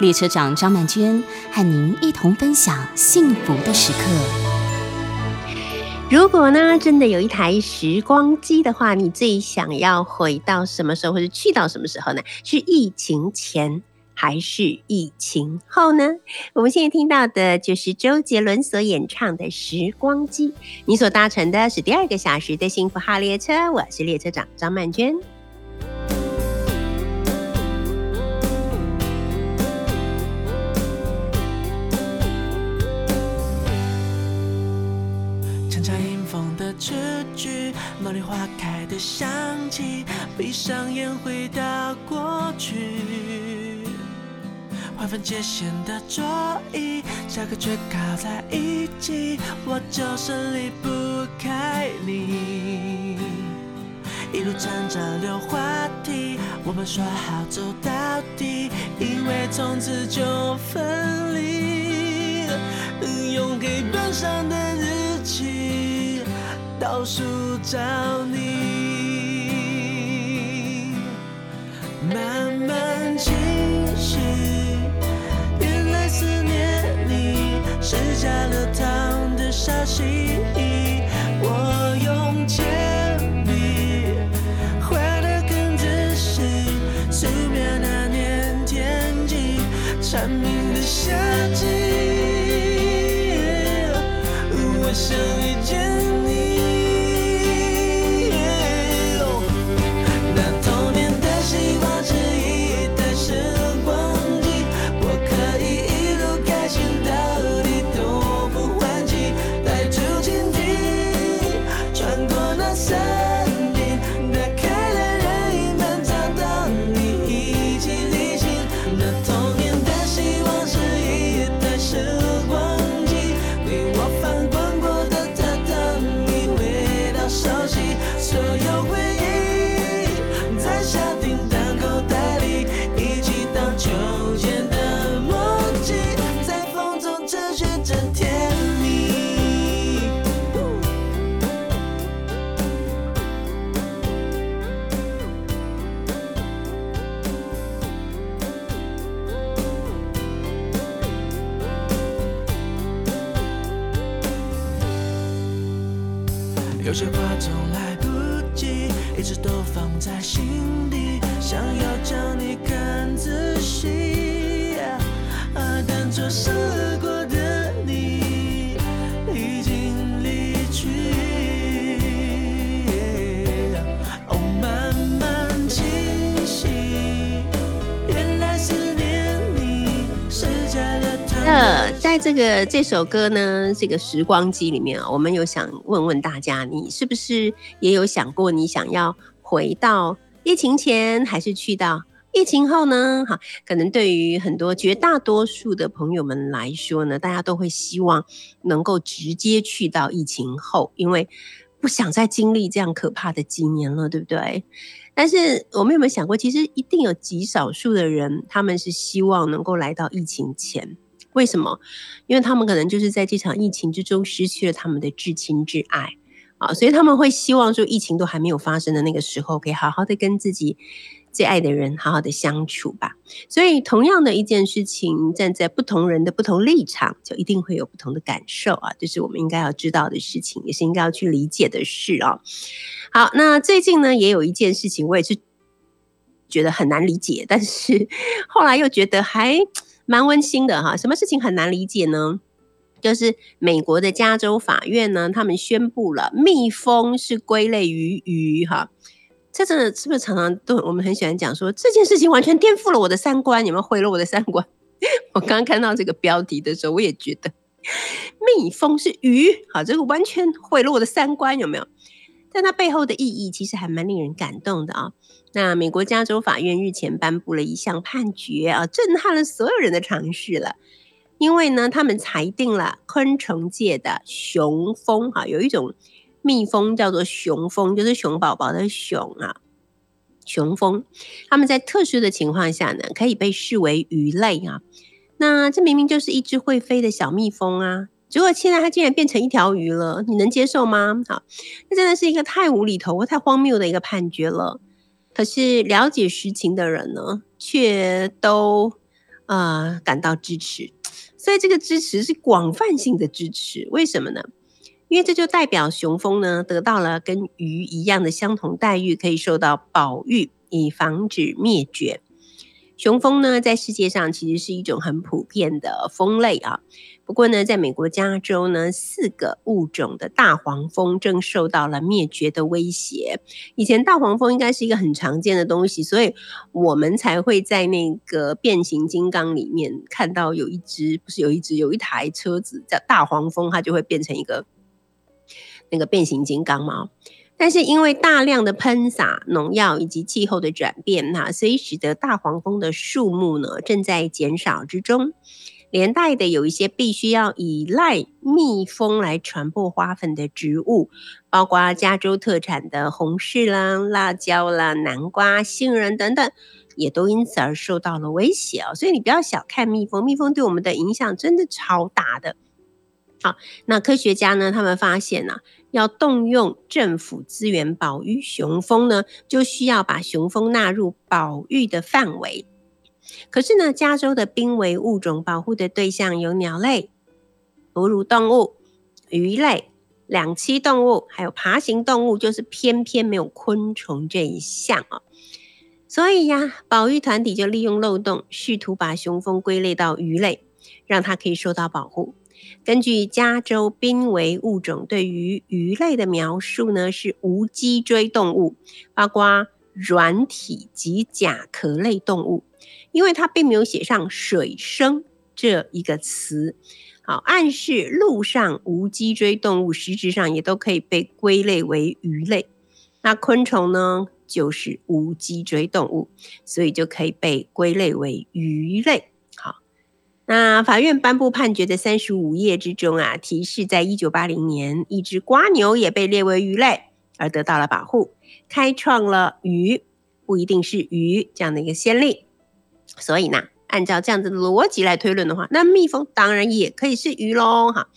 列车长张曼娟和您一同分享幸福的时刻。如果呢，真的有一台时光机的话，你最想要回到什么时候，或者去到什么时候呢？是疫情前还是疫情后呢？我们现在听到的就是周杰伦所演唱的《时光机》。你所搭乘的是第二个小时的幸福号列车，我是列车长张曼娟。茉莉花开的香气，闭上眼回到过去。划分界限的桌椅，下课却靠在一起，我就是离不开你。一路站着聊话题，我们说好走到底，因为从此就分离。用黑板上的日期。倒数找你，慢慢清晰。原来思念你是加了糖有些话总来不及，一直都放在心底，想要将你看仔细，啊但错失过在这个这首歌呢，这个时光机里面啊，我们有想问问大家，你是不是也有想过，你想要回到疫情前，还是去到疫情后呢？哈，可能对于很多绝大多数的朋友们来说呢，大家都会希望能够直接去到疫情后，因为不想再经历这样可怕的几年了，对不对？但是我们有没有想过，其实一定有极少数的人，他们是希望能够来到疫情前。为什么？因为他们可能就是在这场疫情之中失去了他们的至亲至爱啊，所以他们会希望说，疫情都还没有发生的那个时候，可以好好的跟自己最爱的人好好的相处吧。所以，同样的一件事情，站在不同人的不同立场，就一定会有不同的感受啊。这是我们应该要知道的事情，也是应该要去理解的事啊。好，那最近呢，也有一件事情，我也是觉得很难理解，但是 后来又觉得还。蛮温馨的哈，什么事情很难理解呢？就是美国的加州法院呢，他们宣布了蜜蜂是归类于鱼哈。这真的是不是常常都我们很喜欢讲说这件事情完全颠覆了我的三观，有没有毁了我的三观？我刚刚看到这个标题的时候，我也觉得蜜蜂是鱼，好，这个完全毁了我的三观，有没有？但它背后的意义其实还蛮令人感动的啊。那美国加州法院日前颁布了一项判决啊，震撼了所有人的尝试了。因为呢，他们裁定了昆虫界的雄蜂哈，有一种蜜蜂叫做雄蜂，就是熊宝宝的熊啊。雄蜂，他们在特殊的情况下呢，可以被视为鱼类啊。那这明明就是一只会飞的小蜜蜂啊，结果现在它竟然变成一条鱼了，你能接受吗？好，那真的是一个太无厘头、太荒谬的一个判决了。可是了解实情的人呢，却都呃感到支持，所以这个支持是广泛性的支持。为什么呢？因为这就代表雄蜂呢得到了跟鱼一样的相同待遇，可以受到保育，以防止灭绝。雄蜂呢在世界上其实是一种很普遍的蜂类啊。不过呢，在美国加州呢，四个物种的大黄蜂正受到了灭绝的威胁。以前大黄蜂应该是一个很常见的东西，所以我们才会在那个变形金刚里面看到有一只，不是有一只，有一台车子叫大黄蜂，它就会变成一个。那个变形金刚嘛，但是因为大量的喷洒农药以及气候的转变哈，所以使得大黄蜂的数目呢正在减少之中，连带的有一些必须要依赖蜜蜂来传播花粉的植物，包括加州特产的红柿啦、辣椒啦、南瓜、杏仁等等，也都因此而受到了威胁哦。所以你不要小看蜜蜂，蜜蜂对我们的影响真的超大的。好，那科学家呢？他们发现呢，要动用政府资源保育雄蜂呢，就需要把雄蜂纳入保育的范围。可是呢，加州的濒危物种保护的对象有鸟类、哺乳动物、鱼类、两栖动物，还有爬行动物，就是偏偏没有昆虫这一项哦。所以呀，保育团体就利用漏洞，试图把雄蜂归类到鱼类，让它可以受到保护。根据加州濒危物种对于鱼类的描述呢，是无脊椎动物，包括软体及甲壳类动物。因为它并没有写上水生这一个词，好，暗示陆上无脊椎动物实质上也都可以被归类为鱼类。那昆虫呢，就是无脊椎动物，所以就可以被归类为鱼类。好那法院颁布判决的三十五页之中啊，提示在一九八零年，一只瓜牛也被列为鱼类而得到了保护，开创了鱼不一定是鱼这样的一个先例。所以呢，按照这样子的逻辑来推论的话，那蜜蜂当然也可以是鱼喽。哈，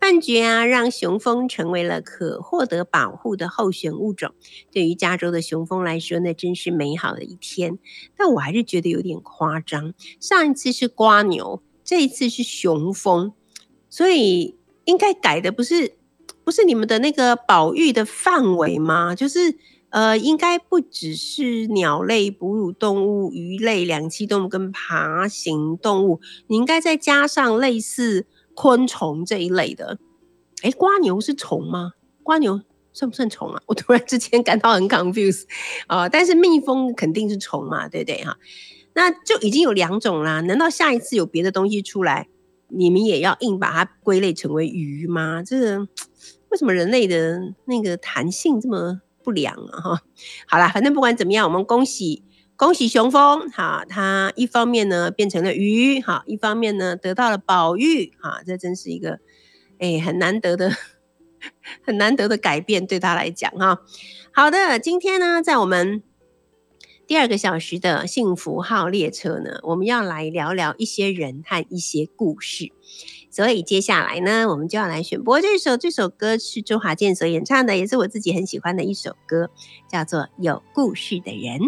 判决啊，让雄蜂成为了可获得保护的候选物种。对于加州的雄蜂来说，那真是美好的一天。但我还是觉得有点夸张。上一次是瓜牛。这一次是雄蜂，所以应该改的不是不是你们的那个保育的范围吗？就是呃，应该不只是鸟类、哺乳动物、鱼类、两栖动物跟爬行动物，你应该再加上类似昆虫这一类的。哎，瓜牛是虫吗？瓜牛算不算虫啊？我突然之间感到很 confused 啊！但是蜜蜂肯定是虫嘛，对不对哈？那就已经有两种啦，难道下一次有别的东西出来，你们也要硬把它归类成为鱼吗？这个 为什么人类的那个弹性这么不良啊？哈，好啦，反正不管怎么样，我们恭喜恭喜雄蜂，哈，他一方面呢变成了鱼，哈，一方面呢得到了宝玉，哈，这真是一个哎很难得的 很难得的改变，对他来讲，哈。好的，今天呢在我们。第二个小时的幸福号列车呢，我们要来聊聊一些人和一些故事。所以接下来呢，我们就要来选播这首。这首歌是周华健所演唱的，也是我自己很喜欢的一首歌，叫做《有故事的人》。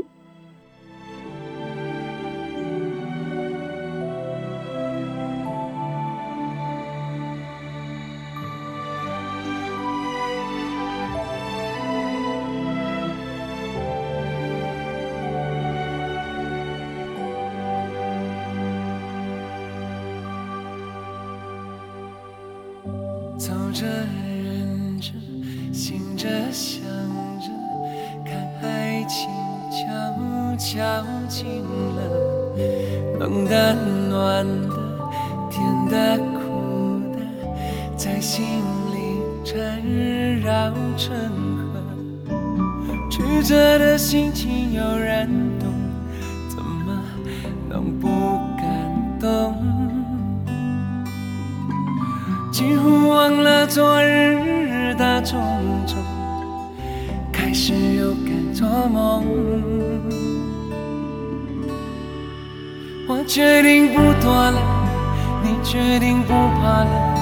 决定不怕了，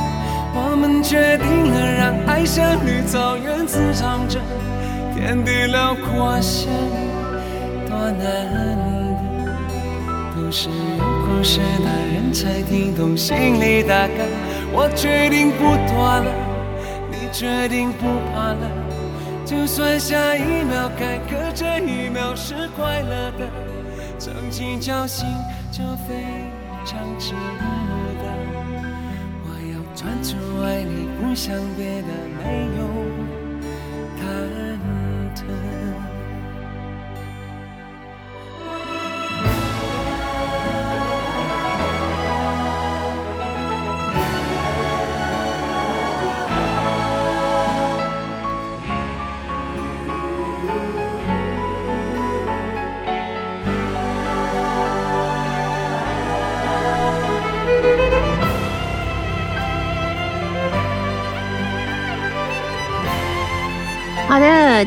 我们决定了，让爱像绿草原滋长着，天地辽阔，想多难得，都是有故事的人才听懂心里大概。我决定不躲了，你决定不怕了，就算下一秒该，可这一秒是快乐的，曾经侥幸就非常值得。专注爱你，不想别的，没有。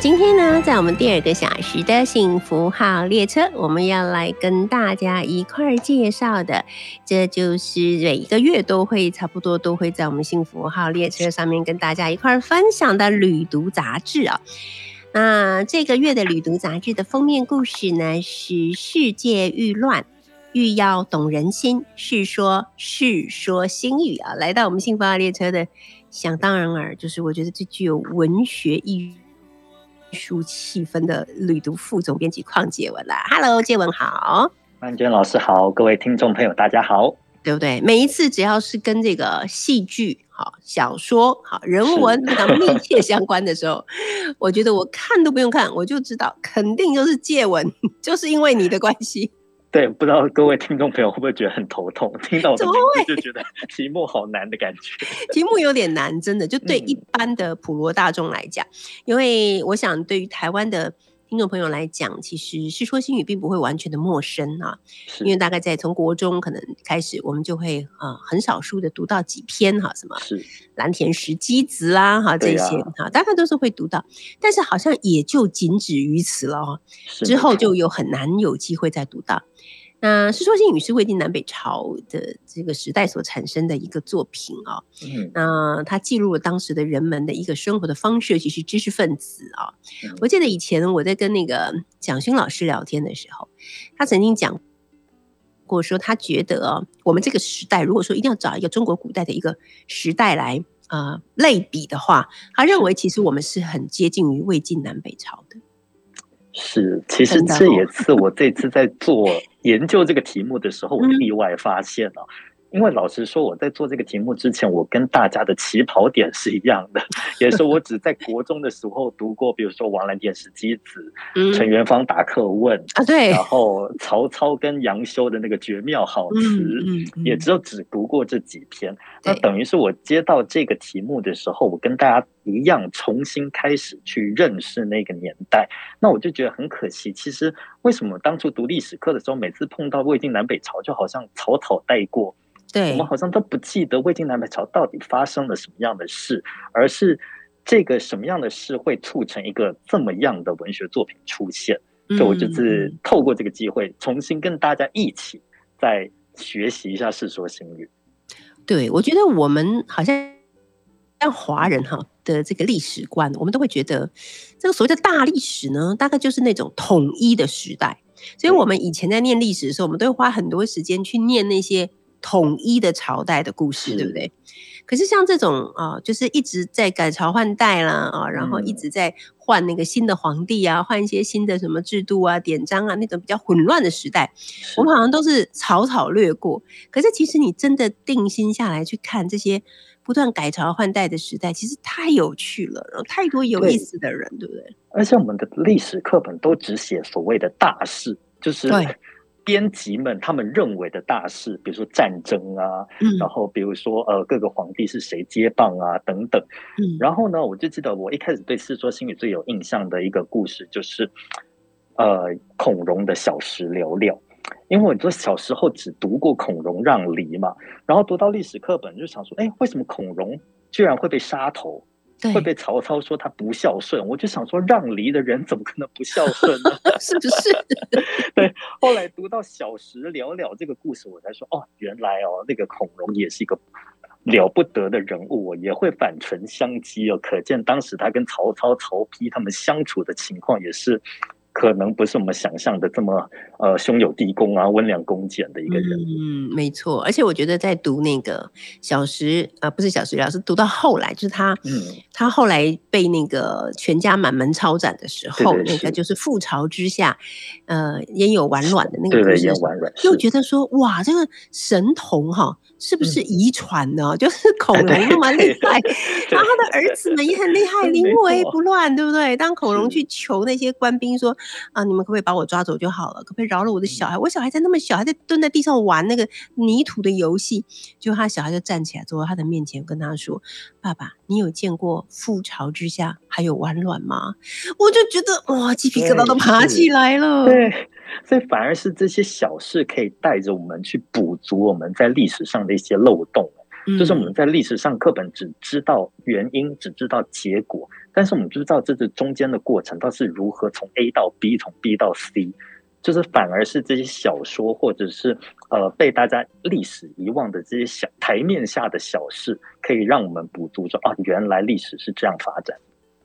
今天呢，在我们第二个小时的幸福号列车，我们要来跟大家一块儿介绍的，这就是每一个月都会差不多都会在我们幸福号列车上面跟大家一块儿分享的旅读杂志啊。那这个月的旅读杂志的封面故事呢，是《世界愈乱》。欲要懂人心，是说《世说新语》啊，来到我们幸福号列车的，想当然尔，就是我觉得最具有文学意术气氛的旅读副总编辑邝介文啦。Hello，介文好，曼娟老师好，各位听众朋友大家好。对不对？每一次只要是跟这个戏剧、好小说、好人文 非常密切相关的时候，我觉得我看都不用看，我就知道肯定就是介文，就是因为你的关系。对，不知道各位听众朋友会不会觉得很头痛？听到我的怎么名字就觉得 题目好难的感觉。题目有点难，真的，就对嗯一般的普罗大众来讲，因为我想对于台湾的听众朋友来讲，其实《世说新语》并不会完全的陌生啊，因为大概在从国中可能开始，我们就会啊、呃很少数的读到几篇哈，什么是蓝田石基子啦哈这些哈，大概都是会读到，但是好像也就仅止于此了哦。之后就有很难有机会再读到。那《世说新语》是魏晋南北朝的这个时代所产生的一个作品啊、嗯那它记录了当时的人们的一个生活的方式，尤其是知识分子啊、嗯我记得以前我在跟那个蒋勋老师聊天的时候，他曾经讲过说，他觉得哦我们这个时代，如果说一定要找一个中国古代的一个时代来呃类比的话，他认为其实我们是很接近于魏晋南北朝的。是，其实这也是我这次在做研究这个题目的时候，我嗯意外发现了。因为老实说，我在做这个题目之前，我跟大家的起跑点是一样的，也是我只在国中的时候读过，比如说王兰田石基子、嗯陈元芳答客问，啊，对，然后曹操跟杨修的那个绝妙好词，嗯嗯也只有只读过这几篇。那等于是我接到这个题目的时候，我跟大家一样重新开始去认识那个年代。那我就觉得很可惜，其实为什么当初读历史课的时候，每次碰到魏晋南北朝，就好像草草带过，我们好像都不记得魏晋南北朝到底发生了什么样的事，而是这个什么样的事会促成一个这么样的文学作品出现。所以我就是嗯透过这个机会，重新跟大家一起再学习一下《世说新语》。对，我觉得我们好像像华人哈的这个历史观，我们都会觉得这个所谓的大历史呢，大概就是那种统一的时代。所以，我们以前在念历史的时候，我们都会花很多时间去念那些统一的朝代的故事，对不对？可是像这种啊、就是一直在改朝换代啦啊，然后一嗯直在换那个新的皇帝啊，换一些新的什么制度啊、典章啊，那种比较混乱的时代，我们好像都是草草略过。可是其实你真的定心下来去看这些不断改朝换代的时代，其实太有趣了，然后太多有意思的人，对不对？而且我们的历史课本都只写所谓的大事，就是对编辑们他们认为的大事，比如说战争啊，嗯然后比如说呃各个皇帝是谁接棒啊等等。嗯，然后呢，我就记得我一开始对《世说新语》最有印象的一个故事，就是呃孔融的小时了了。因为我说小时候只读过孔融让梨嘛，然后读到历史课本就想说，哎，为什么孔融居然会被杀头？会被曹操说他不孝顺，我就想说让梨的人怎么可能不孝顺呢？是不是？对，后来读到小时了了这个故事，我才说哦，原来哦，那个孔融也是一个了不得的人物，也会反唇相讥哦，可见当时他跟曹操、曹丕他们相处的情况也是。可能不是我们想象的这么呃胸有地宫啊温良恭俭的一个人。嗯，没错。而且我觉得在读那个小时啊，不是小时老师读到后来，就是他，嗯，他后来被那个全家满门抄斩的时候，那个就是覆巢之下，呃，焉有完卵的那个故事，又觉得说哇，这个神童哈。是不是遗传呢？就是恐龙那么厉害，然后他的儿子们也很厉害，临危不乱，对不对？当恐龙去求那些官兵说：“啊，你们可不可以把我抓走就好了？可不可以饶了我的小孩？我小孩才那么小，还在蹲在地上玩那个泥土的游戏。”就他小孩就站起来，走到他的面前，跟他说：“爸爸，你有见过覆巢之下还有完卵吗？”我就觉得哇，鸡皮疙瘩都爬起来了。对。所以反而是这些小事可以带着我们去补足我们在历史上的一些漏洞，就是我们在历史上课本只知道原因，只知道结果，但是我们不知道这是中间的过程，它是如何从 A 到 B，从 B 到 C，就是反而是这些小说或者是呃被大家历史遗忘的这些小台面下的小事，可以让我们补足说啊，原来历史是这样发展。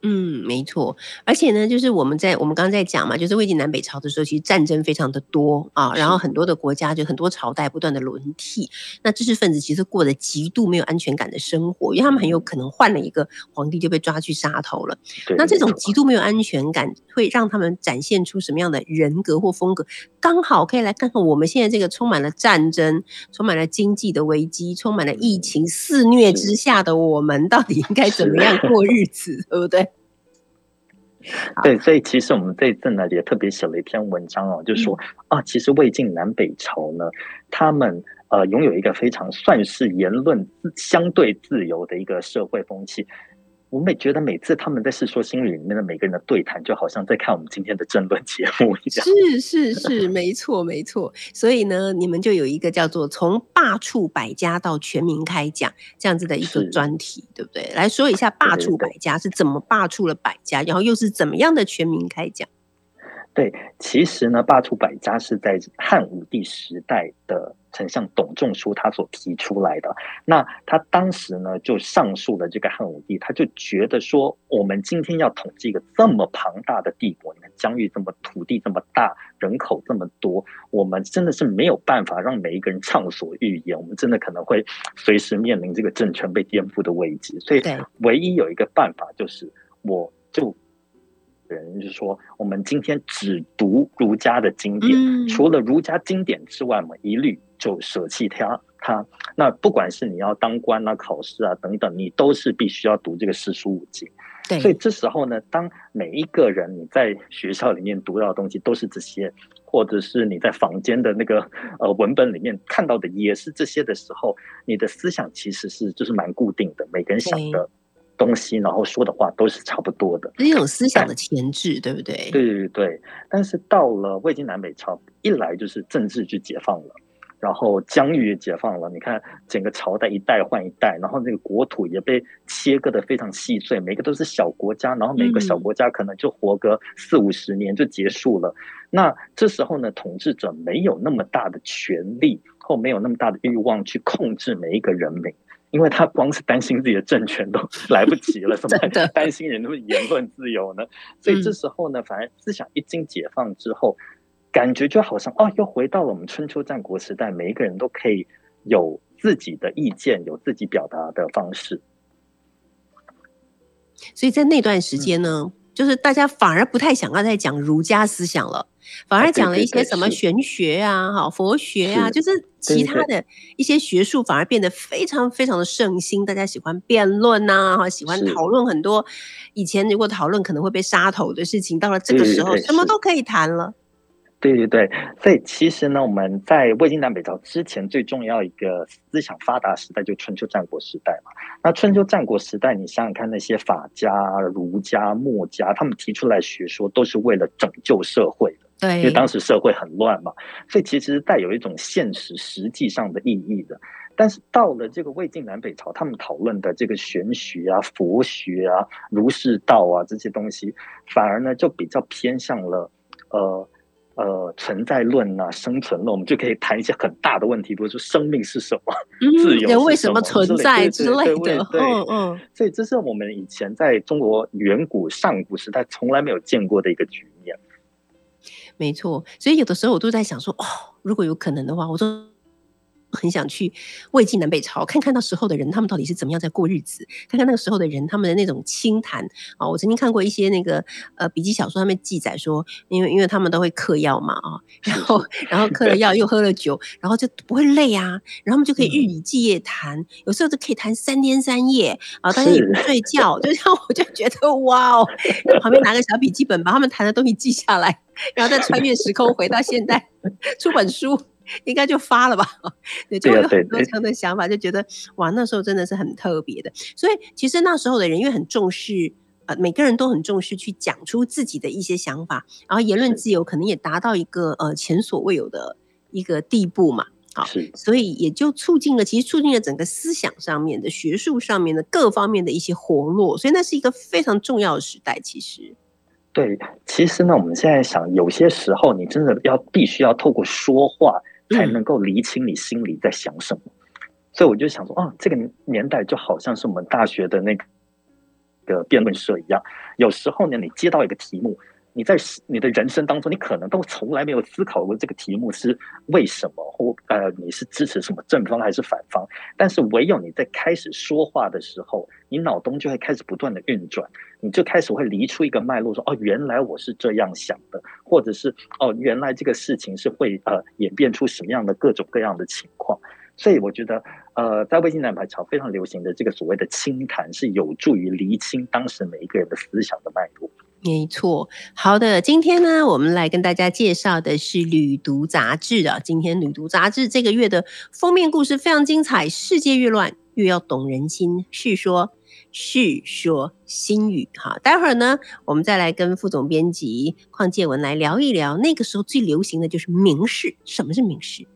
嗯，没错，而且呢，就是我们在我们刚刚在讲嘛，就是魏晋南北朝的时候，其实战争非常的多啊，然后很多的国家就很多朝代不断的轮替，那知识分子其实过得极度没有安全感的生活，因为他们很有可能换了一个皇帝就被抓去杀头了。那这种极度没有安全感，会让他们展现出什么样的人格或风格？刚好可以来看看我们现在这个充满了战争、充满了经济的危机、充满了疫情肆虐之下的我们，到底应该怎么样过日子，对不对？对，所以其实我们这一阵呢也特别写了一篇文章哦，就说啊，其实魏晋南北朝呢，他们呃拥有一个非常算是言论相对自由的一个社会风气。我每觉得每次他们在《世说新语》里面的每个人的对谈，就好像在看我们今天的争论节目一样。是是是，没错没错。所以呢，你们就有一个叫做“从罢黜百家到全民开讲”这样子的一个专题，对不对？来说一下罢黜百家是怎么罢黜了百家，然后又是怎么样的全民开讲？对，其实呢，罢黜百家是在汉武帝时代的丞相董仲舒他所提出来的。那他当时呢，就上诉了这个汉武帝，他就觉得说，我们今天要统治一个这么庞大的帝国，你看疆域这么土地这么大，人口这么多，我们真的是没有办法让每一个人畅所欲言，我们真的可能会随时面临这个政权被颠覆的危机。所以，唯一有一个办法就是，我就。人就是说，我们今天只读儒家的经典，除了儒家经典之外，我们一律就舍弃它。它那不管是你要当官啊、考试啊等等，你都是必须要读这个四书五经。对，所以这时候呢，当每一个人你在学校里面读到的东西都是这些，或者是你在房间的那个呃文本里面看到的也是这些的时候，你的思想其实是就是蛮固定的，每个人想的。东西，然后说的话都是差不多的，是一种思想的前置，对不对？对对对。但是到了魏晋南北朝，一来就是政治就解放了，然后疆域也解放了。你看整个朝代一代换一代，然后那个国土也被切割的非常细碎，每个都是小国家，然后每个小国家可能就活个四五十年就结束了。那这时候呢，统治者没有那么大的权力，或没有那么大的欲望去控制每一个人民。因为他光是担心自己的政权都 来不及了，怎么 担心人的言论自由呢？所以这时候呢，反而思想一经解放之后，感觉就好像哦，又回到了我们春秋战国时代，每一个人都可以有自己的意见，有自己表达的方式。所以在那段时间呢。就是大家反而不太想要再讲儒家思想了，反而讲了一些什么玄学啊、哈佛学啊，就是其他的一些学术，反而变得非常非常的盛行。大家喜欢辩论呐，哈，喜欢讨论很多以前如果讨论可能会被杀头的事情，到了这个时候，什么都可以谈了。对对对，所以其实呢，我们在魏晋南北朝之前最重要一个思想发达时代，就春秋战国时代嘛。那春秋战国时代，你想想看，那些法家、儒家、墨家，他们提出来学说，都是为了拯救社会的。对，因为当时社会很乱嘛，所以其实带有一种现实实际上的意义的。但是到了这个魏晋南北朝，他们讨论的这个玄学啊、佛学啊、儒释道啊这些东西，反而呢就比较偏向了呃呃存在论啊、生存论，我们就可以谈一些很大的问题，比如说生命是什么，自由人为什么存在之类的，对嗯嗯，所以这是我们以前在中国远古上古时代从来没有见过的一个局面。没错。所以有的时候我都在想说，哦，如果有可能的话，我说。很想去魏晋南北朝看看那时候的人，他们到底是怎么样在过日子，看看那个时候的人他们的那种清谈啊。我曾经看过一些那个呃笔记小说，上面记载说，因为因为他们都会嗑药嘛啊，然后 然后嗑了药又喝了酒，然后就不会累啊，然后他们就可以日以继夜谈，有时候就可以谈三天三夜啊，大家也不睡觉，就像我就觉得哇哦，旁边拿个小笔记本把他们谈的东西记下来，然后再穿越时空回到现代出本书。应该就发了吧，对，就会有很多这样的想法，就觉得哇，那时候真的是很特别的。所以其实那时候的人因为很重视，呃，每个人都很重视去讲出自己的一些想法，然后言论自由可能也达到一个呃前所未有的一个地步嘛，好，所以也就促进了，其实促进了整个思想上面的、学术上面的各方面的一些活络，所以那是一个非常重要的时代。其实，对，其实呢，我们现在想，有些时候你真的要必须要透过说话。才能够厘清你心里在想什么，所以我就想说，哦，这个年代就好像是我们大学的那个辩论社一样，有时候呢，你接到一个题目。你在你的人生当中，你可能都从来没有思考过这个题目是为什么，或呃你是支持什么正方还是反方。但是唯有你在开始说话的时候，你脑中就会开始不断的运转，你就开始会理出一个脉络，说哦，原来我是这样想的，或者是哦，原来这个事情是会呃演变出什么样的各种各样的情况。所以我觉得，呃，在魏晋南北朝非常流行的这个所谓的清谈，是有助于厘清当时每一个人的思想的脉络。没错，好的，今天呢，我们来跟大家介绍的是《旅读》杂志啊。今天《旅读》杂志这个月的封面故事非常精彩，世界越乱越要懂人心，是说，叙说新语。哈，待会儿呢，我们再来跟副总编辑邝建文来聊一聊，那个时候最流行的就是名士。什么是名士？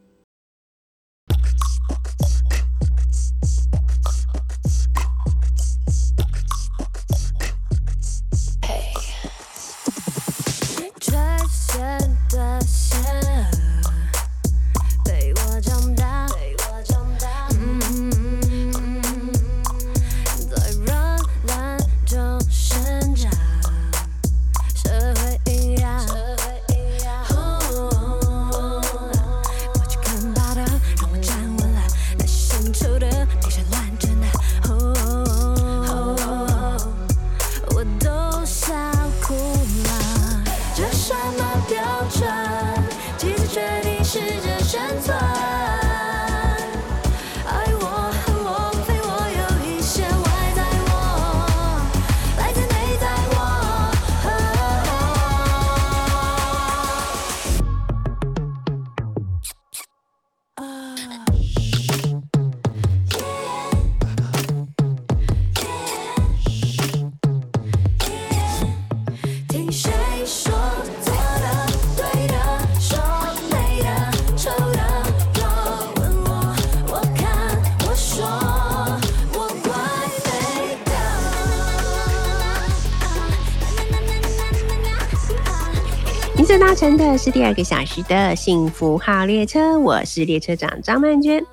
搭乘的是第二个小时的幸福号列车，我是列车长张曼娟。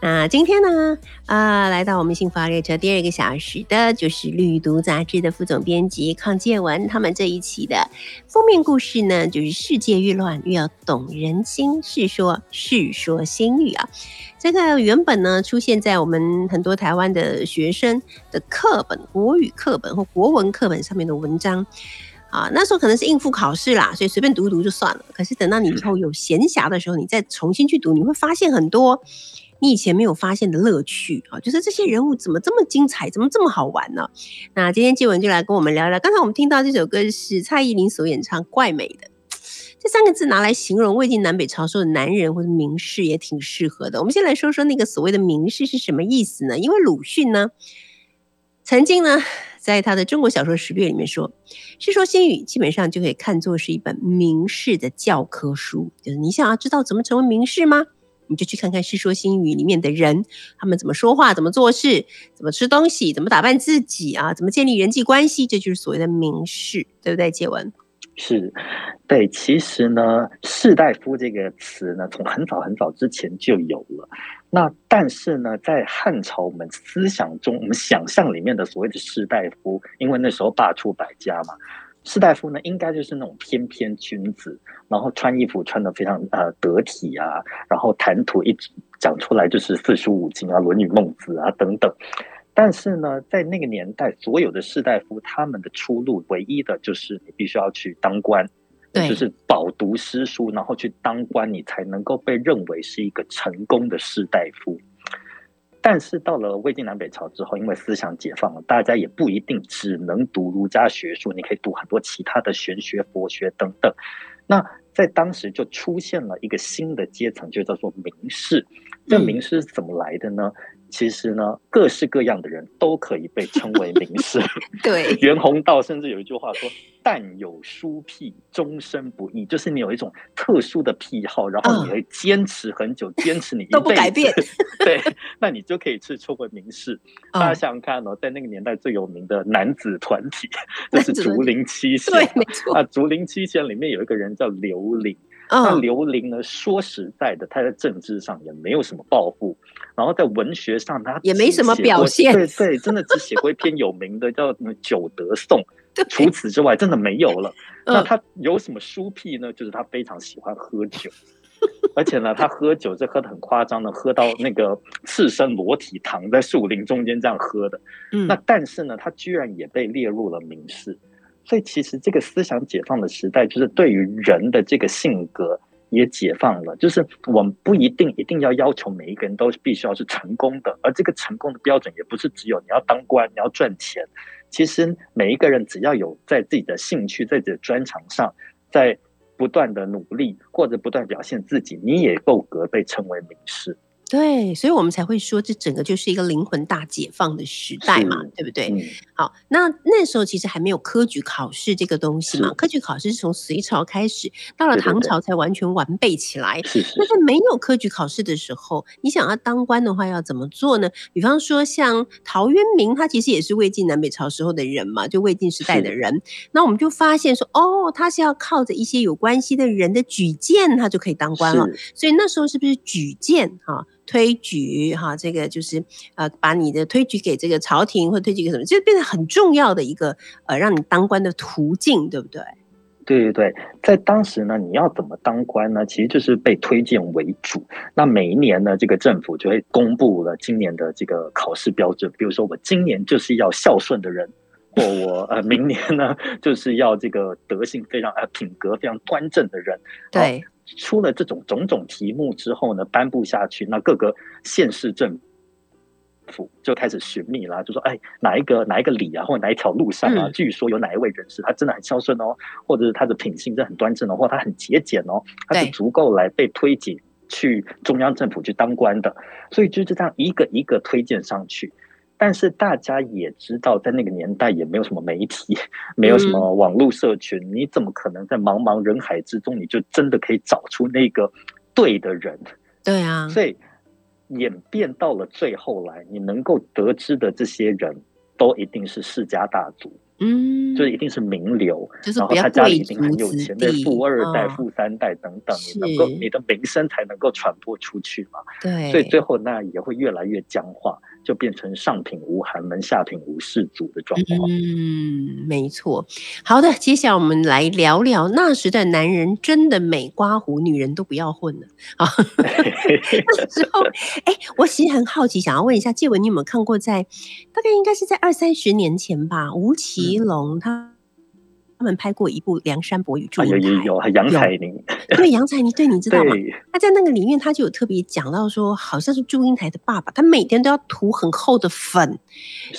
那今天呢，呃，来到我们幸福号列车第二个小时的，就是《绿读》杂志的副总编辑邝建文。他们这一期的封面故事呢，就是世界越乱越要懂人心，是说是说心语啊。这个原本呢，出现在我们很多台湾的学生的课本、国语课本或国文课本上面的文章。啊，那时候可能是应付考试啦，所以随便读读就算了。可是等到你以后有闲暇的时候，你再重新去读，你会发现很多你以前没有发现的乐趣啊！就是这些人物怎么这么精彩，怎么这么好玩呢？那今天纪文就来跟我们聊聊。刚才我们听到这首歌是蔡依林所演唱《怪美的》，这三个字拿来形容魏晋南北朝时候的男人或者名士也挺适合的。我们先来说说那个所谓的名士是什么意思呢？因为鲁迅呢，曾经呢。在他的《中国小说识别》里面说，《世说新语》基本上就可以看作是一本名士的教科书，就是你想要知道怎么成为名士吗？你就去看看《世说新语》里面的人，他们怎么说话，怎么做事，怎么吃东西，怎么打扮自己啊，怎么建立人际关系，这就是所谓的名士，对不对？杰文是，对，其实呢，士大夫这个词呢，从很早很早之前就有了。那但是呢，在汉朝我们思想中，我们想象里面的所谓的士大夫，因为那时候罢黜百家嘛，士大夫呢，应该就是那种翩翩君子，然后穿衣服穿的非常呃得体啊，然后谈吐一直讲出来就是四书五经啊、论语孟子啊等等。但是呢，在那个年代，所有的士大夫他们的出路，唯一的就是你必须要去当官。对就是饱读诗书，然后去当官，你才能够被认为是一个成功的士大夫。但是到了魏晋南北朝之后，因为思想解放了，大家也不一定只能读儒家学术，你可以读很多其他的玄学、佛学等等。那在当时就出现了一个新的阶层，就叫做名士。这名士是怎么来的呢？其实呢，各式各样的人都可以被称为名士。对袁宏道甚至有一句话说：“但有书癖，终身不易。”就是你有一种特殊的癖好，然后你会坚持很久，坚持你一都不辈子改变。对，那你就可以去成为名士。哦大家想想看哦，在那个年代最有名的男子团体就是竹林七 贤。对，没错，啊，竹林七贤里面有一个人叫刘伶。那嗯，刘伶呢，说实在的，他在政治上也没有什么抱负，然后在文学上他也没什么表现对对，真的只写过一篇有名的叫九德颂》，除此之外真的没有了。那嗯他有什么书癖呢？就是他非常喜欢喝酒，而且呢，他喝酒是喝的很夸张的，喝到那个赤身裸体躺在树林中间这样喝的。嗯那但是呢，他居然也被列入了名士，所以其实这个思想解放的时代，就是对于人的这个性格也解放了，就是我们不一定一定要要求每一个人都必须要是成功的，而这个成功的标准也不是只有你要当官，你要赚钱，其实每一个人只要有在自己的兴趣，在自己的专长上，在不断的努力或者不断表现自己，你也够格被称为名师。对，所以我们才会说，这整个就是一个灵魂大解放的时代嘛，对不对？嗯，好，那那时候其实还没有科举考试这个东西嘛，科举考试是从隋朝开始，到了唐朝才完全完备起来。那在没有科举考试的时候，你想要当官的话，要怎么做呢？比方说像陶渊明，他其实也是魏晋南北朝时候的人嘛，就魏晋时代的人。那我们就发现说，哦，他是要靠着一些有关系的人的举荐，他就可以当官了。所以那时候是不是举荐哈、推举哈、这个就是呃，把你的推举给这个朝廷或推举给什么，就变得很重要的一个呃，让你当官的途径，对不对？对对对，在当时呢，你要怎么当官呢？其实就是被推荐为主。那每一年呢，这个政府就会公布了今年的这个考试标准。比如说，我今年就是要孝顺的人，或我呃明年呢就是要这个德性非常呃品格非常端正的人。对，出了这种种种题目之后呢，颁布下去，那各个县市政府就开始寻觅啦，就说哎，哪一个哪一个里啊，或者哪一条路上啊，嗯据说有哪一位人士他真的很孝顺哦，或者是他的品性真的很端正哦，或者他很节俭哦，他是足够来被推举去中央政府去当官的，所以就是这样一个一个推荐上去。但是大家也知道，在那个年代也没有什么媒体，没有什么网络社群，你怎么可能在茫茫人海之中，你就真的可以找出那个对的人？对啊，所以演变到了最后来，你能够得知的这些人都一定是世家大族，嗯，就是一定是名流，然后他家里贵一定很有钱，对，富二代、嗯富三代等等，你能够你的名声才能够传播出去嘛。对，所以最后那也会越来越僵化，就变成上品无寒门，下品无士族的状况。嗯，没错。好的，接下来我们来聊聊那时的男人真的美刮胡，女人都不要混了啊。那时候，哎，我其实很好奇，想要问一下介文，你有没有看过在大概应该是在二三十年前吧，吴奇嗯隆他。他们拍过一部《梁山伯与祝英台》，有有，有杨采妮，对杨采妮，对你知道吗？他在那个里面，他就有特别讲到说，好像是祝英台的爸爸，他每天都要涂很厚的粉，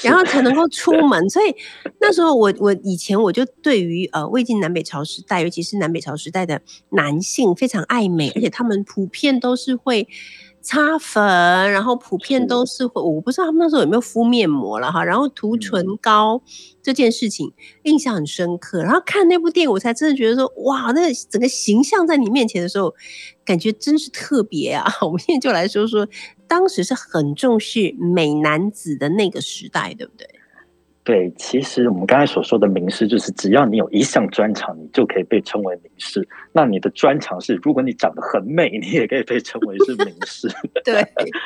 然后才能够出门。所以那时候我我以前我就对于呃魏晋南北朝时代，尤其是南北朝时代的男性非常爱美，而且他们普遍都是会擦粉，然后普遍都是会，我不知道他们那时候有没有敷面膜了哈，然后涂唇膏这件事情印象很深刻。然后看那部电影，我才真的觉得说，哇，那整个形象在你面前的时候，感觉真是特别啊！我们现在就来说说，当时是很重视美男子的那个时代，对不对？对，其实我们刚才所说的名师，就是只要你有一项专长，你就可以被称为名师。那你的专长是，如果你长得很美，你也可以被称为是名师。对，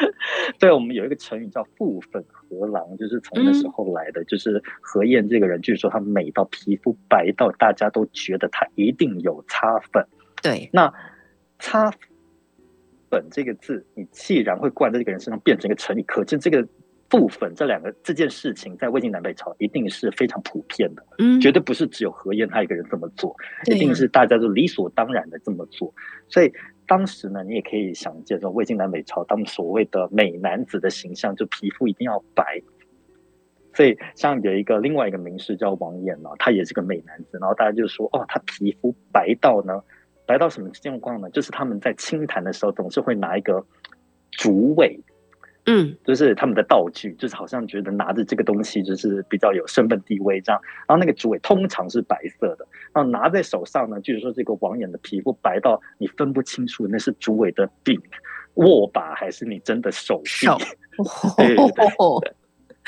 对，我们有一个成语叫“傅粉荷郎”，就是从那时候来的。就是何燕这个人，据说她美到皮肤白到大家都觉得她一定有擦粉。对，那擦粉这个字，你既然会冠在这个人身上变成一个成语，可见这个。部分这两个这件事情，在魏晋南北朝一定是非常普遍的，嗯，绝对不是只有何晏他一个人这么做，一定是大家都理所当然的这么做。所以当时呢，你也可以想见，说魏晋南北朝他们所谓的美男子的形象，就皮肤一定要白。所以像有一个另外一个名士叫王衍呢，他也是个美男子，然后大家就说，哦，他皮肤白到呢，白到什么情况呢？就是他们在清谈的时候，总是会拿一个竹苇。嗯，就是他们的道具，就是好像觉得拿着这个东西就是比较有身份地位这样。然后那个竹尾通常是白色的，然后拿在手上呢，据说这个网眼的皮肤白到你分不清楚那是竹尾的柄握把还是你真的手臂。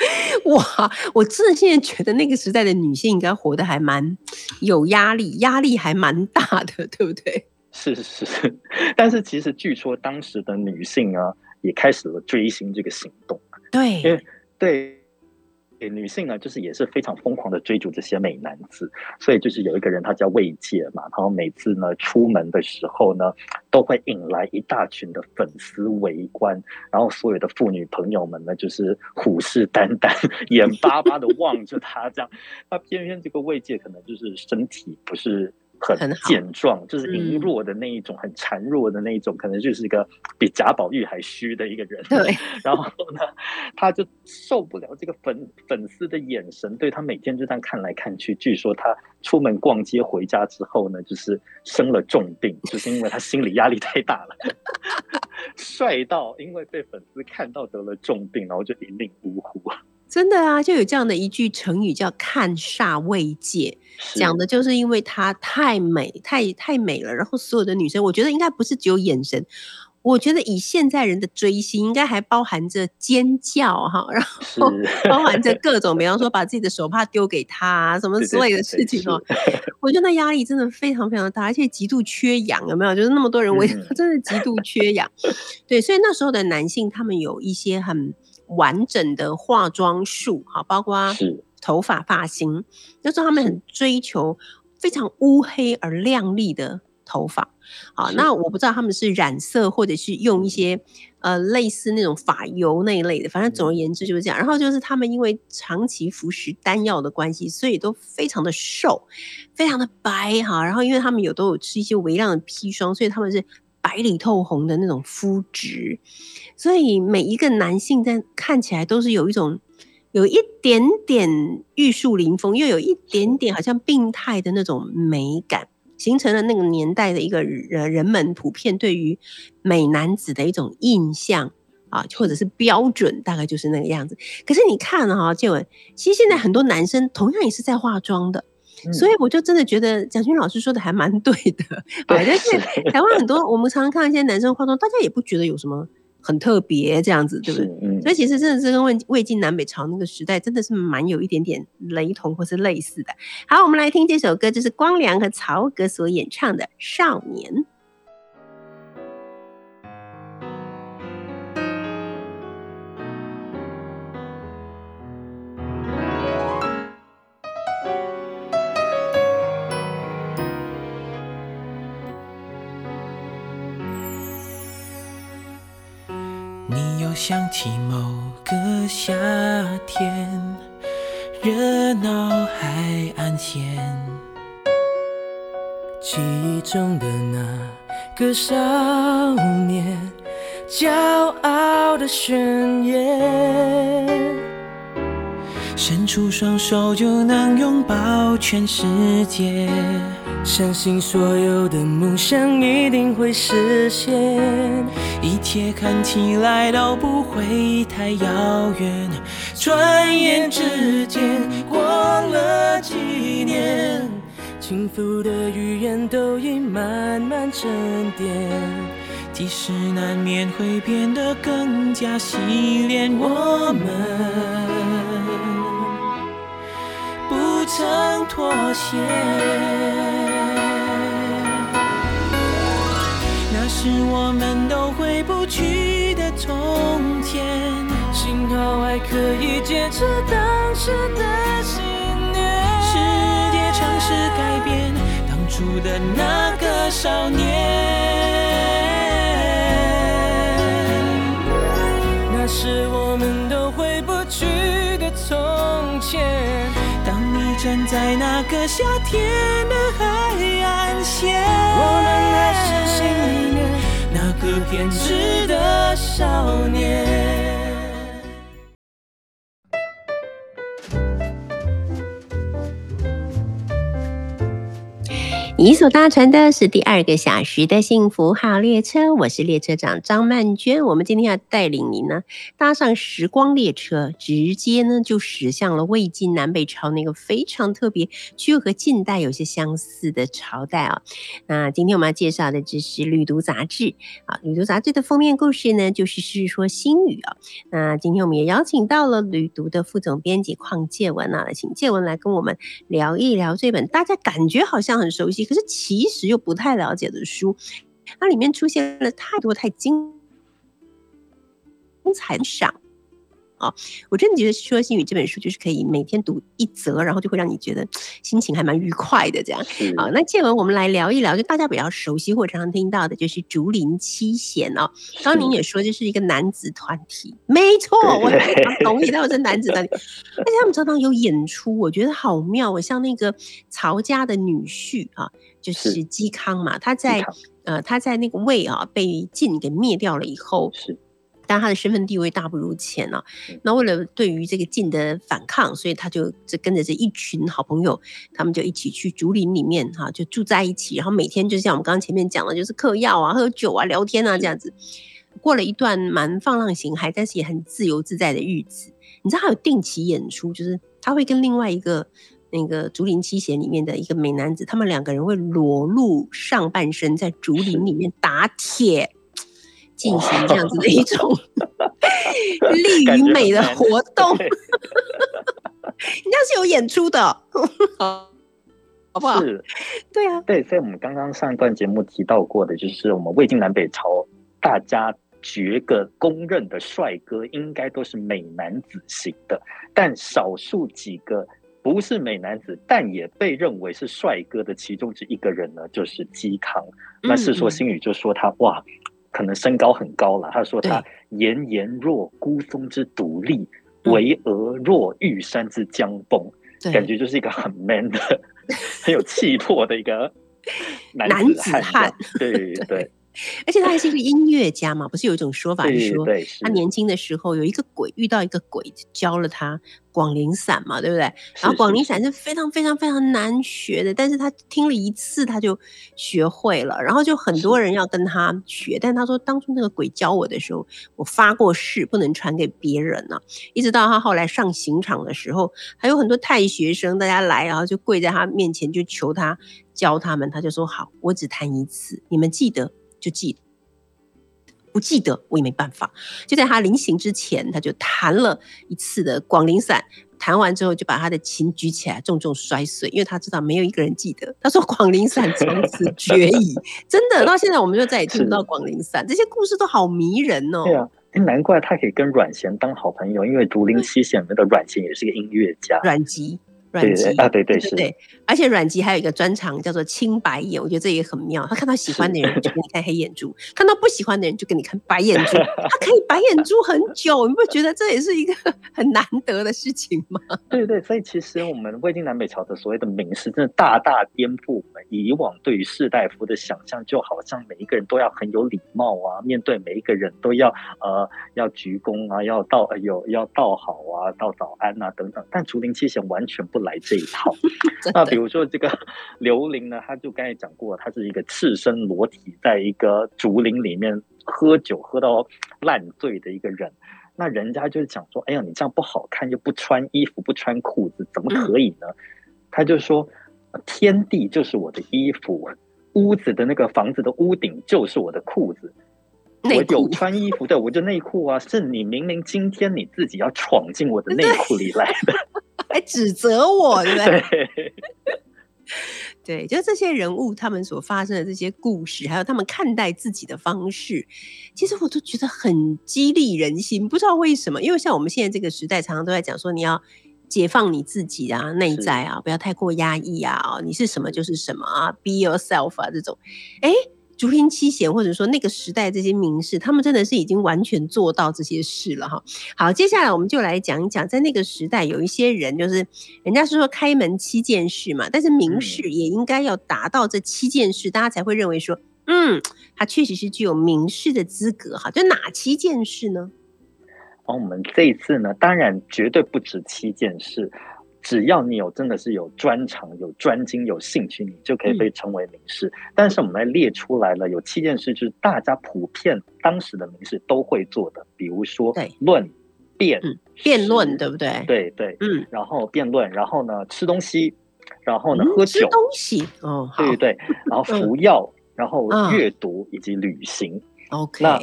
哇，我真的现在觉得那个时代的女性应该活得还蛮有压力，压力还蛮大的，对不对？是是是，但是其实据说当时的女性啊。也开始了追星这个行动，对，因为对女性呢，就是也是非常疯狂的追逐这些美男子，所以就是有一个人，他叫魏界嘛，然后每次呢出门的时候呢，都会引来一大群的粉丝围观，然后所有的妇女朋友们呢，就是虎视眈眈、眼巴巴的望着他，这样，那偏偏这个魏界可能就是身体不是。很健壮，就是羸弱的那一种，很孱弱的那一种，可能就是一个比贾宝玉还虚的一个人。对，然后呢，他就受不了这个粉粉丝的眼神，对他每天就这样看来看去。据说他出门逛街回家之后呢，就是生了重病，就是因为他心理压力太大了，帅到因为被粉丝看到得了重病，然后就一命呜呼。真的啊，就有这样的一句成语叫“看煞未戒”，讲的就是因为她太美，太太美了。然后所有的女生，我觉得应该不是只有眼神，我觉得以现在人的追星，应该还包含着尖叫哈，然后 包含着各种，比方说 把自己的手帕丢给他什么之类的事情哦。我觉得那压力真的非常非常大，而且极度缺氧，有没有？就是那么多人围，真的极度缺氧。对，所以那时候的男性，他们有一些很。完整的化妆术，好，包括头发发型，那时候他们很追求非常乌黑而亮丽的头发，好，那我不知道他们是染色或者是用一些呃类似那种发油那一类的，反正总而言之就是这样。然后就是他们因为长期服食丹药的关系，所以都非常的瘦，非常的白哈。然后因为他们有都有吃一些微量的砒霜，所以他们是。白里透红的那种肤质，所以每一个男性在看起来都是有一种有一点点玉树临风，又有一点点好像病态的那种美感，形成了那个年代的一个人人们普遍对于美男子的一种印象啊，或者是标准，大概就是那个样子。可是你看哈，建文，其实现在很多男生同样也是在化妆的。所以我就真的觉得蒋勋老师说的还蛮对的，反正是台湾很多我们常常看一些男生化妆，大家也不觉得有什么很特别这样子，对不对？所以其实真的是跟魏魏晋南北朝那个时代真的是蛮有一点点雷同或是类似的。好，我们来听这首歌，就是光良和曹格所演唱的《少年》。想起某个夏天，热闹海岸线，记忆中的那个少年，骄傲的宣言。伸出双手就能拥抱全世界。相信所有的梦想一定会实现，一切看起来都不会太遥远。转眼之间过了几年，轻浮的语言都已慢慢沉淀。即使难免会变得更加洗练，我们曾妥协。那是我们都回不去的从前，幸好还可以坚持当时的信念。世界尝试改变当初的那个少年。那是我们都回不去的从前。站在那个夏天的海岸线，我们还是心里面那个偏执的少年。你所搭乘的是第二个小时的幸福号列车，我是列车长张曼娟。我们今天要带领您呢搭上时光列车，直接呢就驶向了魏晋南北朝那个非常特别，却又和近代有些相似的朝代啊。那今天我们要介绍的就是《旅读》杂志啊，《旅读》杂志的封面故事呢就是《世说新语》啊。那今天我们也邀请到了《旅读》的副总编辑邝介文啊，请介文来跟我们聊一聊这本大家感觉好像很熟悉。可是其实又不太了解的书，它里面出现了太多太精彩的赏。啊！我真的觉得《说新语》这本书就是可以每天读一则，然后就会让你觉得心情还蛮愉快的这样。好，那借文我们来聊一聊，就大家比较熟悉或常常听到的，就是竹林七贤哦。刚刚您也说这是一个男子团体，没错，我非常同意，他们是男子团体，而且他们常常有演出，我觉得好妙。我像那个曹家的女婿啊。就是嵇康嘛，他在呃他在那个魏啊被晋给灭掉了以后，是，但他的身份地位大不如前了。那为了对于这个晋的反抗，所以他就这跟着这一群好朋友，他们就一起去竹林里面哈，就住在一起，然后每天就像我们刚刚前面讲的，就是嗑药啊、喝酒啊、聊天啊这样子，过了一段蛮放浪形骸，但是也很自由自在的日子。你知道他有定期演出，就是他会跟另外一个。那个竹林七贤里面的一个美男子，他们两个人会裸露上半身在竹林里面打铁，进行这样子的一种 利于美的活动。人家是有演出的，好不好？是，对啊，对。所以我们刚刚上一段节目提到过的，就是我们魏晋南北朝大家绝个公认的帅哥，应该都是美男子型的，但少数几个。不是美男子，但也被认为是帅哥的其中之一个人呢，就是嵇康。那《世说新语》就说他哇，可能身高很高了。他说他炎炎若孤松之独立，巍峨若玉山之将崩，感觉就是一个很 man 的、很有气魄的一个男子汉。对对。而且他还是一个音乐家嘛，不是有一种说法是说，他年轻的时候有一个鬼遇到一个鬼教了他广陵散嘛，对不对？然后广陵散是非常非常非常难学的，但是他听了一次他就学会了，然后就很多人要跟他学，但他说当初那个鬼教我的时候，我发过誓不能传给别人呢。一直到他后来上刑场的时候，还有很多太学生大家来，然后就跪在他面前就求他教他们，他就说好，我只弹一次，你们记得。就记不记得我也没办法。就在他临行之前，他就弹了一次的广陵散，弹完之后就把他的琴举起来，重重摔碎，因为他知道没有一个人记得。他说广陵散从此绝矣，真的到现在我们就再也听不到广陵散。这些故事都好迷人哦。对啊，难怪他可以跟阮咸当好朋友，因为竹林七贤里面的阮咸也是个音乐家。阮籍。阮籍啊，对对是，对，而且阮籍还有一个专长叫做青白眼，我觉得这也很妙。他看到喜欢的人就给你看黑眼珠，看到不喜欢的人就给你看白眼珠，他可以白眼珠很久，你不觉得这也是一个很难得的事情吗？对对，所以其实我们魏晋南北朝的所谓的名士，真的大大颠覆我们以往对于士大夫的想象，就好像每一个人都要很有礼貌啊，面对每一个人都要呃要鞠躬啊，要道有要道好啊，道早安啊等等。但竹林七贤完全不。来这一套，那比如说这个 刘伶呢，他就刚才讲过，他是一个赤身裸体，在一个竹林里面喝酒喝到烂醉的一个人。那人家就是讲说，哎呀，你这样不好看，又不穿衣服，不穿裤子，怎么可以呢？他就说，天地就是我的衣服，屋子的那个房子的屋顶就是我的裤子。我有穿衣服，对，我就内裤啊，是你明明今天你自己要闯进我的内裤里来的。还指责我，对不对？对，就这些人物他们所发生的这些故事，还有他们看待自己的方式，其实我都觉得很激励人心。不知道为什么，因为像我们现在这个时代，常常都在讲说，你要解放你自己啊，内在啊，不要太过压抑啊，你是什么就是什么啊，be yourself 啊，这种，哎。竹林七贤，或者说那个时代这些名士，他们真的是已经完全做到这些事了哈。好，接下来我们就来讲一讲，在那个时代有一些人，就是人家是说开门七件事嘛，但是名士也应该要达到这七件事，大家才会认为说，嗯，他确实是具有名士的资格哈。就哪七件事呢？哦，我们这一次呢，当然绝对不止七件事。只要你有真的是有专长、有专精、有兴趣，你就可以被称为名士。但是我们来列出来了，有七件事，就是大家普遍当时的名士都会做的，比如说论、辩、辩论，对不对？对对，嗯。然后辩论，然后呢吃东西，然后呢喝酒，吃东西，哦，对对对，然后 服药，然后阅读以及旅行。OK。那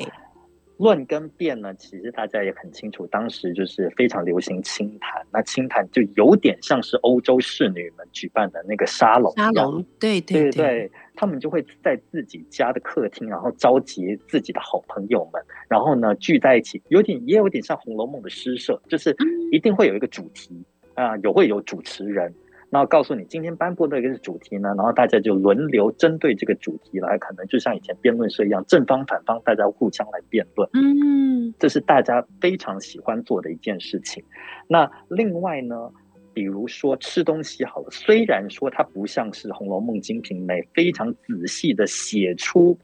论跟辩呢，其实大家也很清楚，当时就是非常流行清谈。那清谈就有点像是欧洲侍女们举办的那个沙龙，沙龙，对对对，他们就会在自己家的客厅，然后召集自己的好朋友们，然后呢聚在一起，有点也有点像《红楼梦》的诗社，就是一定会有一个主题啊，有会有主持人。然后告诉你今天颁布的一个主题呢，然后大家就轮流针对这个主题来，可能就像以前辩论社一样，正方反方大家互相来辩论。嗯，这是大家非常喜欢做的一件事情。那另外呢，比如说吃东西好了，虽然说它不像是《红楼梦》《金瓶梅》非常仔细的写出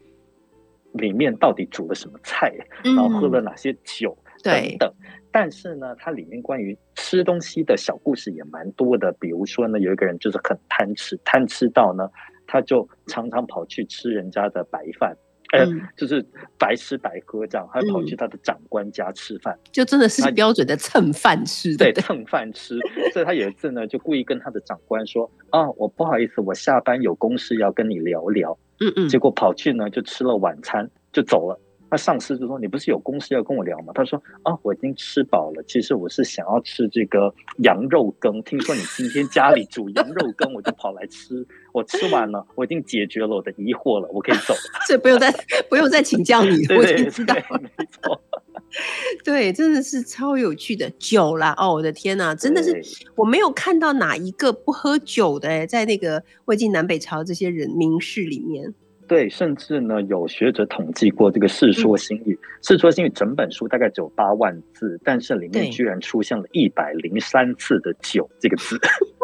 里面到底煮了什么菜，然后喝了哪些酒等等。但是呢，它里面关于吃东西的小故事也蛮多的。比如说呢，有一个人就是很贪吃，贪吃到呢，他就常常跑去吃人家的白饭，呃，就是白吃白喝这样，还跑去他的长官家吃饭，就真的是标准的蹭饭吃。对，蹭饭吃。所以他有一次呢，就故意跟他的长官说：“啊，我不好意思，我下班有公事要跟你聊聊。”嗯嗯。结果跑去呢，就吃了晚餐就走了。那上司就说：“你不是有公司要跟我聊吗？”他说：“啊，我已经吃饱了。其实我是想要吃这个羊肉羹。听说你今天家里煮羊肉羹，我就跑来吃。我吃完了，我已经解决了我的疑惑了，我可以走了。所以不用再不用再请教你，我已经知道。没错，对，真的是超有趣的酒啦！哦，我的天哪，真的是我没有看到哪一个不喝酒的哎，在那个魏晋南北朝这些人名士里面。”对，甚至呢，有学者统计过这个《世说新语》，《世说新语》整本书大概只有八万字，但是里面居然出现了一百零三次的“酒”这个字，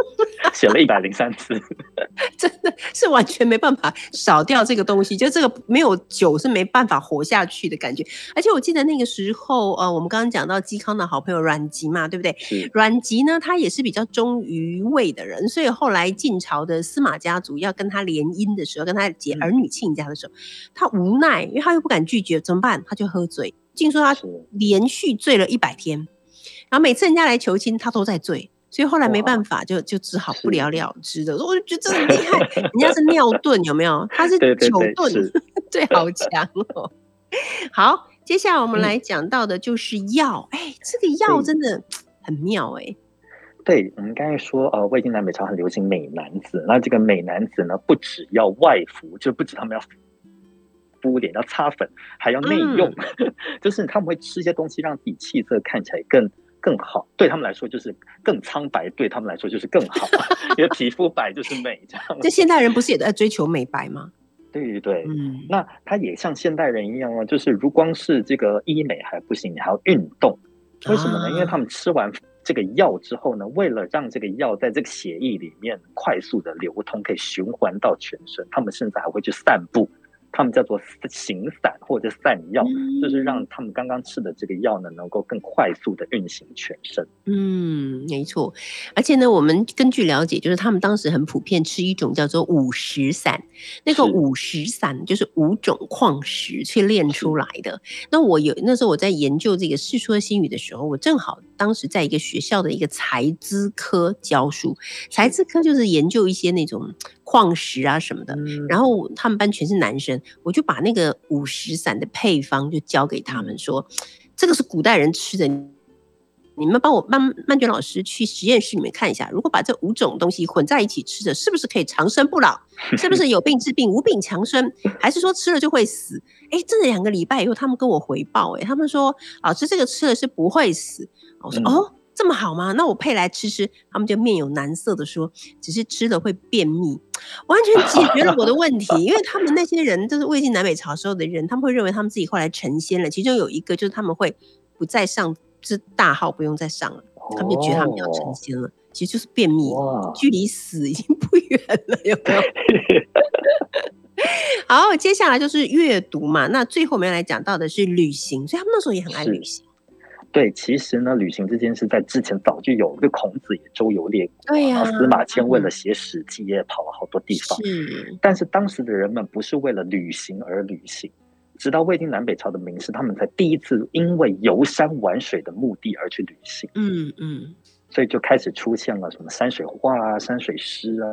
写了一百零三次，真的是完全没办法少掉这个东西，就这个没有酒是没办法活下去的感觉。而且我记得那个时候，呃，我们刚刚讲到嵇康的好朋友阮籍嘛，对不对？阮籍呢，他也是比较忠于魏的人，所以后来晋朝的司马家族要跟他联姻的时候，跟他结儿女。亲家的时候，他无奈，因为他又不敢拒绝，怎么办？他就喝醉。听说他连续醉了一百天，然后每次人家来求亲，他都在醉，所以后来没办法，就就只好不了了之的。我就觉得这很厉害，人家是尿遁，有没有？他是酒遁，对，好强哦。好，接下来我们来讲到的就是药。哎，这个药真的很妙哎。对我们刚才说，呃，魏晋南北朝很流行美男子，那这个美男子呢，不只要外服，就不止他们要敷脸、要擦粉，还要内用，就是他们会吃一些东西，让自己气色看起来更更好，对他们来说就是更苍白，对他们来说就是更好，因为皮肤白就是美，这样。这现代人不是也在追求美白吗？对对对，嗯，那他也像现代人一样啊，就是如光是这个医美还不行，你还要运动，为什么呢？因为他们吃完这个药之后呢，为了让这个药在这个血液里面快速的流通，可以循环到全身，他们甚至还会去散步。他们叫做行散或者散药，就是让他们刚刚吃的这个药呢，能够更快速的运行全身。嗯，没错。而且呢，我们根据了解，就是他们当时很普遍吃一种叫做五石散，那个五石散就是五种矿石去炼出来的。那我有那时候我在研究这个《世说新语》的时候，我正好当时在一个学校的一个财资科教书，财资科就是研究一些那种。矿石啊什么的，然后他们班全是男生，我就把那个五石散的配方就交给他们说，这个是古代人吃的，你们帮我曼曼娟老师去实验室里面看一下，如果把这五种东西混在一起吃的，是不是可以长生不老？是不是有病治病，无病强身？还是说吃了就会死？哎，这两个礼拜以后，他们跟我回报，哎，他们说老师这个吃了是不会死。我说哦。这么好吗？那我配来吃吃。他们就面有难色的说：“只是吃了会便秘，完全解决了我的问题。因为他们那些人就是魏晋南北朝时候的人，他们会认为他们自己后来成仙了。其中有一个就是他们会不再上是大号，不用再上了，他们就觉得他们要成仙了。其实就是便秘，距离死已经不远了，有没有？好，接下来就是阅读嘛。那最后我们要来讲到的是旅行，所以他们那时候也很爱旅行。”对，其实呢，旅行这件事在之前早就有，个孔子也周游列国，对呀。司马迁为了写《史记》也跑了好多地方。是。但是当时的人们不是为了旅行而旅行，直到魏晋南北朝的名士，他们才第一次因为游山玩水的目的而去旅行。嗯嗯。所以就开始出现了什么山水画啊、山水诗啊、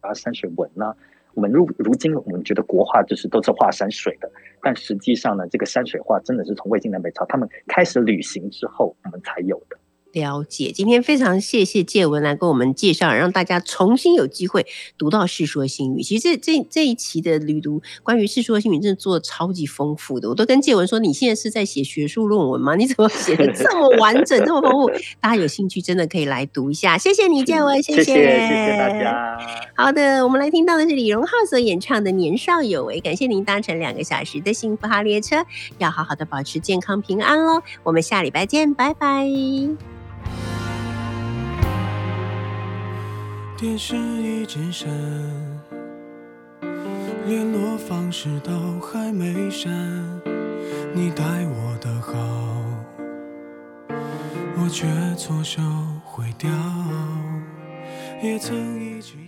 啊山水文啊。我们如如今，我们觉得国画就是都是画山水的，但实际上呢，这个山水画真的是从魏晋南北朝他们开始旅行之后，我们才有的。了解，今天非常谢谢介文来跟我们介绍，让大家重新有机会读到《世说新语》。其实这这这一期的旅读关于《世说新语》真的做的超级丰富的，我都跟介文说：“你现在是在写学术论文吗？你怎么写的这么完整、这么丰富？”大家有兴趣真的可以来读一下。谢谢你，介文，谢谢，谢谢大家。好的，我们来听到的是李荣浩所演唱的《年少有为》，感谢您搭乘两个小时的幸福号列车，要好好的保持健康平安喽。我们下礼拜见，拜拜。电视一直闪，联络方式都还没删。你待我的好，我却错手毁掉。也曾一起。